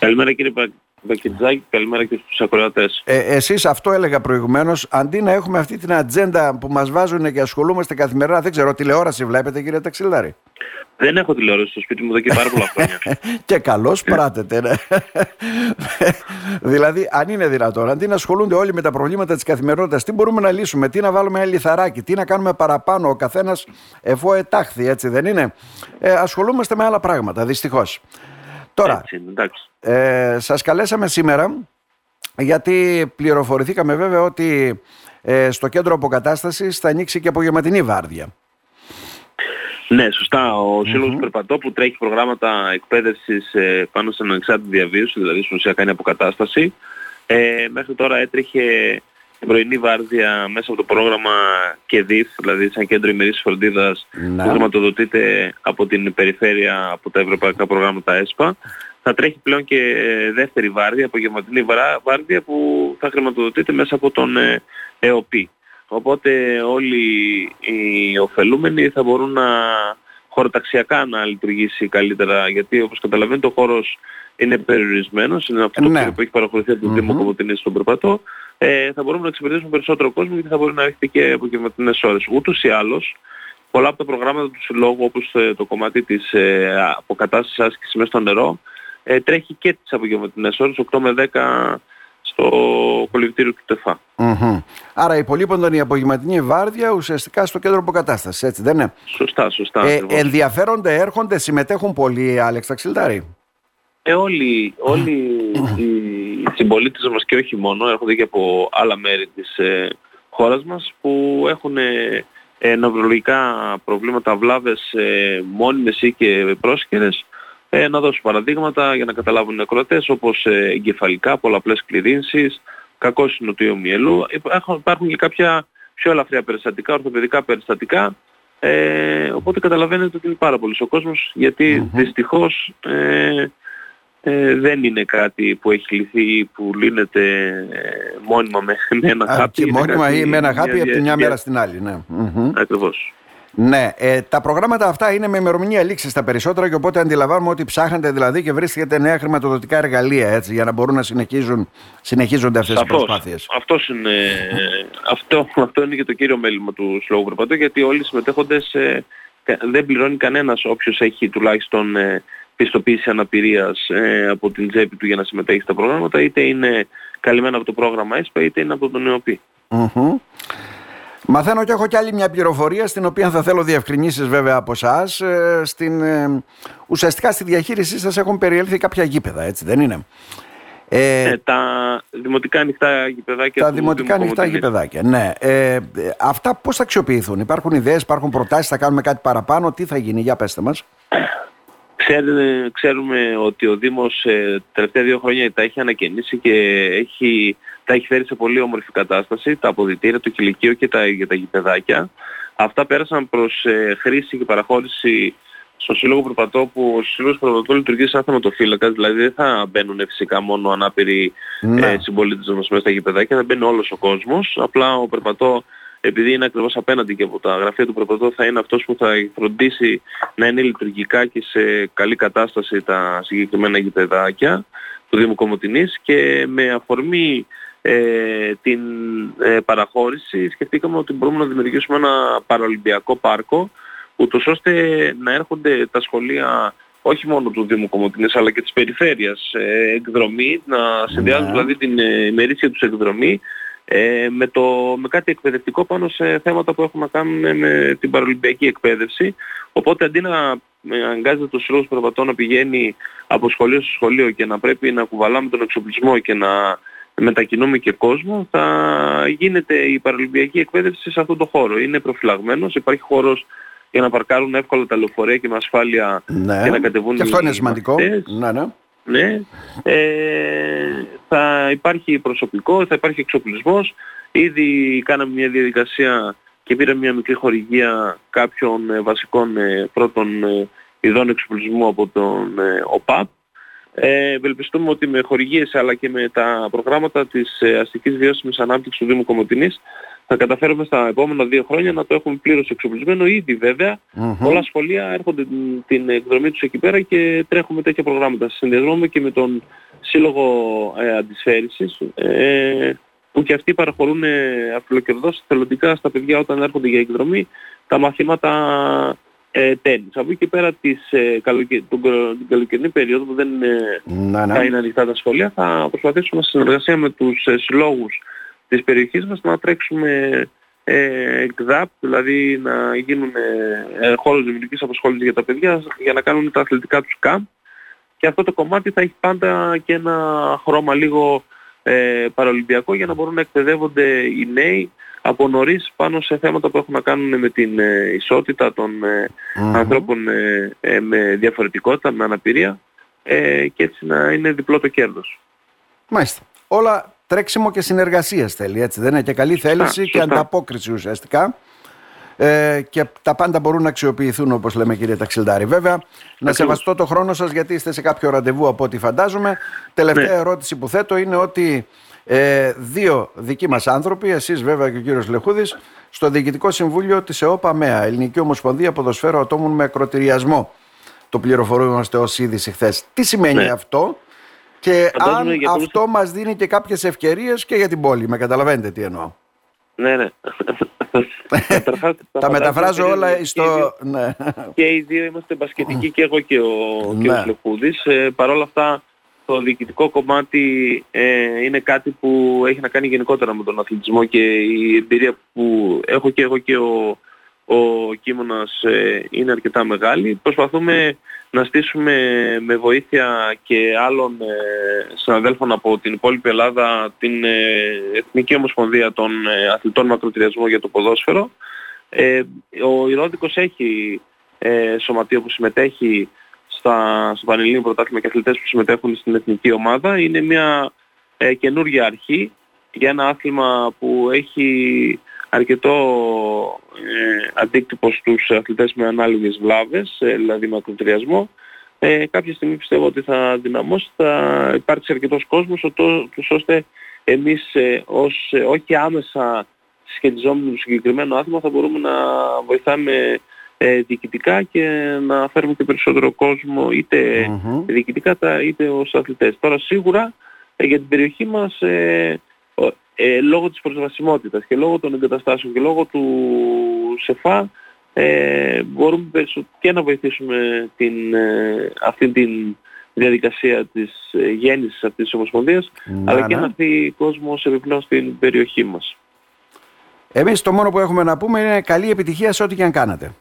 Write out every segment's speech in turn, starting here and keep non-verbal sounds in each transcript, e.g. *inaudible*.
Καλημέρα κύριε Μπακιτζάκη, καλημέρα και στους ακροατές. Ε, εσείς αυτό έλεγα προηγουμένως, αντί να έχουμε αυτή την ατζέντα που μας βάζουν και ασχολούμαστε καθημερινά, δεν ξέρω, τηλεόραση βλέπετε κύριε Ταξιλάρη; Δεν έχω τηλεόραση στο σπίτι μου εδώ και πάρα πολλά χρόνια. *laughs* και καλώς πράτετε, ναι. δηλαδή, αν είναι δυνατόν, αντί να ασχολούνται όλοι με τα προβλήματα της καθημερινότητας, τι μπορούμε να λύσουμε, τι να βάλουμε ένα λιθαράκι, τι να κάνουμε παραπάνω, ο καθένας εφό ετάχθη, έτσι δεν είναι; Ε, ασχολούμαστε με άλλα πράγματα, δυστυχώς. Τώρα, ε, σας καλέσαμε σήμερα γιατί πληροφορηθήκαμε βέβαια ότι ε, στο κέντρο αποκατάστασης θα ανοίξει και απογευματινή βάρδια. Ναι, σωστά. Ο Σύλλογος mm-hmm. Περπατώ που τρέχει προγράμματα εκπαίδευσης ε, πάνω στην ανεξάρτητη διαβίωση, δηλαδή στην ουσία κάνει αποκατάσταση, ε, μέχρι τώρα έτρεχε την πρωινή βάρδια μέσα από το πρόγραμμα ΚΕΔΙΦ, δηλαδή σαν κέντρο ημερής φροντίδας ναι. που χρηματοδοτείται από την περιφέρεια από τα ευρωπαϊκά προγράμματα ΕΣΠΑ. Θα τρέχει πλέον και δεύτερη βάρδια, απογευματινή βάρδια που θα χρηματοδοτείται μέσα από τον ε, ΕΟΠΗ. Οπότε όλοι οι ωφελούμενοι θα μπορούν να χωροταξιακά να λειτουργήσει καλύτερα γιατί όπως καταλαβαίνετε ο χώρος είναι περιορισμένος, είναι αυτό ναι. που έχει παραχωρηθεί από τον Δήμο Κομωτινής στον Περπατό, ε, θα μπορούμε να εξυπηρετήσουμε περισσότερο κόσμο γιατί θα μπορεί να έχετε και απογευματινές ώρες. Ούτως ή άλλως, πολλά από τα προγράμματα του Συλλόγου όπως ε, το κομμάτι της ε, αποκατάστασης άσκησης μέσα στο νερό ε, τρέχει και τις απογευματινές ώρες 8 με 10 στο κολυμπητήριο του ΤΕΦΑ. Mm-hmm. Άρα υπολείπονταν η απογευματινή βάρδια ουσιαστικά στο κέντρο αποκατάστασης, έτσι δεν είναι; Σωστά, σωστά. Ε, ενδιαφέρονται, έρχονται, συμμετέχουν πολλοί, Άλεξ Ταξιλτάρη. Ε, όλοι, όλοι *clears throat* οι συμπολίτες μας και όχι μόνο έρχονται και από άλλα μέρη της ε, χώρας μας που έχουν ε, ε νευρολογικά προβλήματα, βλάβες ε, μόνιμες ή και πρόσχερες ε, να δώσω παραδείγματα για να καταλάβουν οι νεκροτές όπως ε, εγκεφαλικά, πολλαπλές κλειδίνσεις, κακός συνοτείο μυελού. Υπάρχουν και κάποια πιο ελαφριά περιστατικά, ορθοπαιδικά περιστατικά. Ε, οπότε καταλαβαίνετε ότι είναι πάρα πολύ ο κόσμος γιατί δυστυχώς ε, ε, δεν είναι κάτι που έχει λυθεί ή που λύνεται ε, μόνιμα με, με ένα χάπι. Μόνιμα ή με ένα χάπι από τη μια μέρα στην άλλη. Ναι. Ακριβώς. Ναι, ε, τα προγράμματα αυτά είναι με ημερομηνία λήξης τα περισσότερα και οπότε αντιλαμβάνουμε ότι ψάχνετε δηλαδή και βρίσκεται νέα χρηματοδοτικά εργαλεία έτσι, για να μπορούν να συνεχίζουν, συνεχίζονται αυτές οι προσπάθειες. είναι, αυτό, αυτό είναι και το κύριο μέλημα του Συλλόγου Περπατώ γιατί όλοι οι συμμετέχοντε ε, δεν πληρώνει κανένας όποιος έχει τουλάχιστον ε, πιστοποίηση αναπηρίας ε, από την τσέπη του για να συμμετέχει στα προγράμματα, είτε είναι καλυμμένα από το πρόγραμμα ΕΣΠΑ, είτε είναι από τον ΕΟΠΗ. Mm-hmm. Μαθαίνω και έχω κι άλλη μια πληροφορία στην οποία θα θέλω διευκρινήσεις βέβαια από εσάς. Ε, στην, ε, ουσιαστικά στη διαχείρισή σας έχουν περιέλθει κάποια γήπεδα, έτσι δεν είναι; Ε, ε, τα δημοτικά ανοιχτά γηπεδάκια. Τα δημοτικά ανοιχτά γηπεδάκια, ναι. Ε, αυτά πώς θα αξιοποιηθούν, υπάρχουν ιδέες, υπάρχουν προτάσεις, θα κάνουμε κάτι παραπάνω, τι θα γίνει, για πέστε μας. Ξέρουμε, ξέρουμε ότι ο Δήμος ε, τελευταία δύο χρόνια τα έχει ανακαινήσει και έχει, τα έχει φέρει σε πολύ όμορφη κατάσταση, τα αποδητήρια, το κηλικείο και τα, για τα γηπεδάκια. Αυτά πέρασαν προς ε, χρήση και παραχώρηση στο Σύλλογο Προπατώ που ο Σύλλογος Προπατώ λειτουργεί σαν θεματοφύλακας, δηλαδή δεν θα μπαίνουν φυσικά μόνο ανάπηροι ναι. ε, συμπολίτες μας μέσα στα γηπεδάκια, θα μπαίνει όλος ο κόσμος. Απλά ο Περπατώ επειδή είναι ακριβώς απέναντι και από τα γραφεία του Προπατώ θα είναι αυτός που θα φροντίσει να είναι λειτουργικά και σε καλή κατάσταση τα συγκεκριμένα γηπεδάκια του Δήμου Κομωτινής και με αφορμή ε, την ε, παραχώρηση σκεφτήκαμε ότι μπορούμε να δημιουργήσουμε ένα παραολυμπιακό πάρκο ούτως ώστε να έρχονται τα σχολεία όχι μόνο του Δήμου Κομωτινής αλλά και της περιφέρειας ε, εκδρομή, να συνδυάζουν ναι. δηλαδή την ε, ημερήσια τους εκδρομή ε, με, το, με κάτι εκπαιδευτικό πάνω σε θέματα που έχουν να κάνουν με την παρολυμπιακή εκπαίδευση. Οπότε αντί να αγκάζεται το Σύλλογος Προβατών να πηγαίνει από σχολείο σε σχολείο και να πρέπει να κουβαλάμε τον εξοπλισμό και να μετακινούμε και κόσμο, θα γίνεται η παρολυμπιακή εκπαίδευση σε αυτόν τον χώρο. Είναι προφυλαγμένος, υπάρχει χώρος για να παρκάρουν εύκολα τα λεωφορεία και με ασφάλεια ναι. και να κατεβούν και αυτό είναι σημαντικό. Ναι, ναι. Ναι. Ε, θα υπάρχει προσωπικό, θα υπάρχει εξοπλισμός. Ήδη κάναμε μια διαδικασία και πήραμε μια μικρή χορηγία κάποιων ε, βασικών ε, πρώτων ε, ειδών εξοπλισμού από τον ΟΠΑΠ. Ε, ευελπιστούμε ότι με χορηγίες αλλά και με τα προγράμματα της αστικής βιώσιμης ανάπτυξης του Δήμου Κομωτινής θα καταφέρουμε στα επόμενα δύο χρόνια να το έχουμε πλήρως εξοπλισμένο. Ήδη πολλά σχολεία έρχονται την, την εκδρομή τους εκεί πέρα και τρέχουμε τέτοια προγράμματα. Συνδυαζόμαστε και με τον σύλλογο ε, αντισφαίρησης ε, που και αυτοί παραχωρούν ε, αφιλοκερδώς θελοντικά στα παιδιά όταν έρχονται για εκδρομή τα μαθήματα ε, τέννις. Από εκεί και πέρα της, ε, καλοκαι... την καλοκαιρινή περίοδο που δεν ε, Να, ναι. θα είναι ανοιχτά τα σχολεία θα προσπαθήσουμε σε συνεργασία με τους ε, συλλόγους της περιοχής μας να τρέξουμε ε, ΚΔΑΠ, δηλαδή να γίνουν ε, ε, χώρος δημιουργικής απασχόλησης για τα παιδιά για να κάνουν τα αθλητικά τους καμπ και αυτό το κομμάτι θα έχει πάντα και ένα χρώμα λίγο ε, παραολυμπιακό για να μπορούν να εκπαιδεύονται οι νέοι από νωρίς πάνω σε θέματα που έχουν να κάνουν με την ε, ισότητα των ε, Μμμ. ανθρώπων ε, ε, με διαφορετικότητα, με αναπηρία ε, και έτσι να είναι διπλό το κέρδος. Μάλιστα. Όλα τρέξιμο και συνεργασία θέλει, έτσι δεν είναι. Και καλή θέληση και σωστά. ανταπόκριση ουσιαστικά. Ε, και τα πάντα μπορούν να αξιοποιηθούν όπως λέμε κύριε Ταξιλντάρη. Βέβαια, να Ακριβώς. σεβαστώ το χρόνο σας γιατί είστε σε κάποιο ραντεβού από ό,τι φαντάζομαι. Τελευταία Ναι. ερώτηση που θέτω είναι ότι ε, δύο δικοί μας άνθρωποι, εσείς βέβαια και ο κύριος Λεχούδης, στο Διοικητικό Συμβούλιο της ΕΟΠΑ ΜΕΑ, Ελληνική Ομοσπονδία Ποδοσφαίρου Ατόμων με Ακροτηριασμό. Το πληροφορούμαστε ως είδηση χθες. Τι σημαίνει Ναι. αυτό; Και Φαντάζομαι αν για πολλούς- αυτό μας δίνει και κάποιες ευκαιρίες και για την πόλη. Με καταλαβαίνετε τι εννοώ. Ναι, ναι. Καταρχάς, Τα φαντάζομαι μεταφράζω ότι όλα είναι στο... Ναι. και οι δύο είμαστε μπασκετικοί και εγώ και ο Ναι. κύριος Λεχούδης. Ε, Παρ' όλα αυτά το διοικητικό κομμάτι ε, είναι κάτι που έχει να κάνει γενικότερα με τον αθλητισμό και η εμπειρία που έχω και εγώ και ο, ο Κίμωνας ε, είναι αρκετά μεγάλη. Προσπαθούμε να στήσουμε με βοήθεια και άλλων ε, συναδέλφων από την υπόλοιπη Ελλάδα την ε, Εθνική Ομοσπονδία των ε, Αθλητών Μακροτηριασμού για το ποδόσφαιρο. Ε, ο Ηρόδικος έχει ε, σωματείο που συμμετέχει στα, στο Πανελλήνιο Πρωτάθλημα και αθλητές που συμμετέχουν στην εθνική ομάδα. Είναι μια ε, καινούργια αρχή για ένα άθλημα που έχει αρκετό ε, αντίκτυπο στους αθλητές με ανάλογες βλάβες, ε, δηλαδή μακροτηριασμό. Ε, κάποια στιγμή πιστεύω ότι θα δυναμώσει, θα υπάρξει αρκετός κόσμος, ωτό- τους ώστε εμείς ε, ως ε, όχι άμεσα σχετιζόμενοι με το συγκεκριμένο άθλημα θα μπορούμε να βοηθάμε ε, διοικητικά και να φέρουμε και περισσότερο κόσμο είτε Μμμ. διοικητικά τα- είτε ως αθλητές. Τώρα σίγουρα ε, για την περιοχή μας ε, ο- ε, λόγω της προσβασιμότητας και λόγω των εγκαταστάσεων και λόγω του ΣΕΦΑ ε, μπορούμε περισσο- και να βοηθήσουμε την, ε, αυτή την διαδικασία της ε, γέννησης αυτής της Ομοσπονδίας Ναι, αλλά και ναι. να έρθει κόσμος επιπλέον στην περιοχή μας. Εμείς το μόνο που έχουμε να πούμε είναι καλή επιτυχία σε ό,τι και αν κάνετε.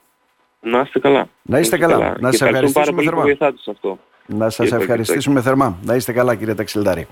Να είστε καλά. Να είστε καλά. Να Και σας ευχαριστούμε πάρα ευχαριστήσουμε πολύ που θερμά. βοηθάτε σε αυτό. Να σας Κύριε ευχαριστήσουμε θερμά. Να είστε καλά κύριε Ταξιλντάρη.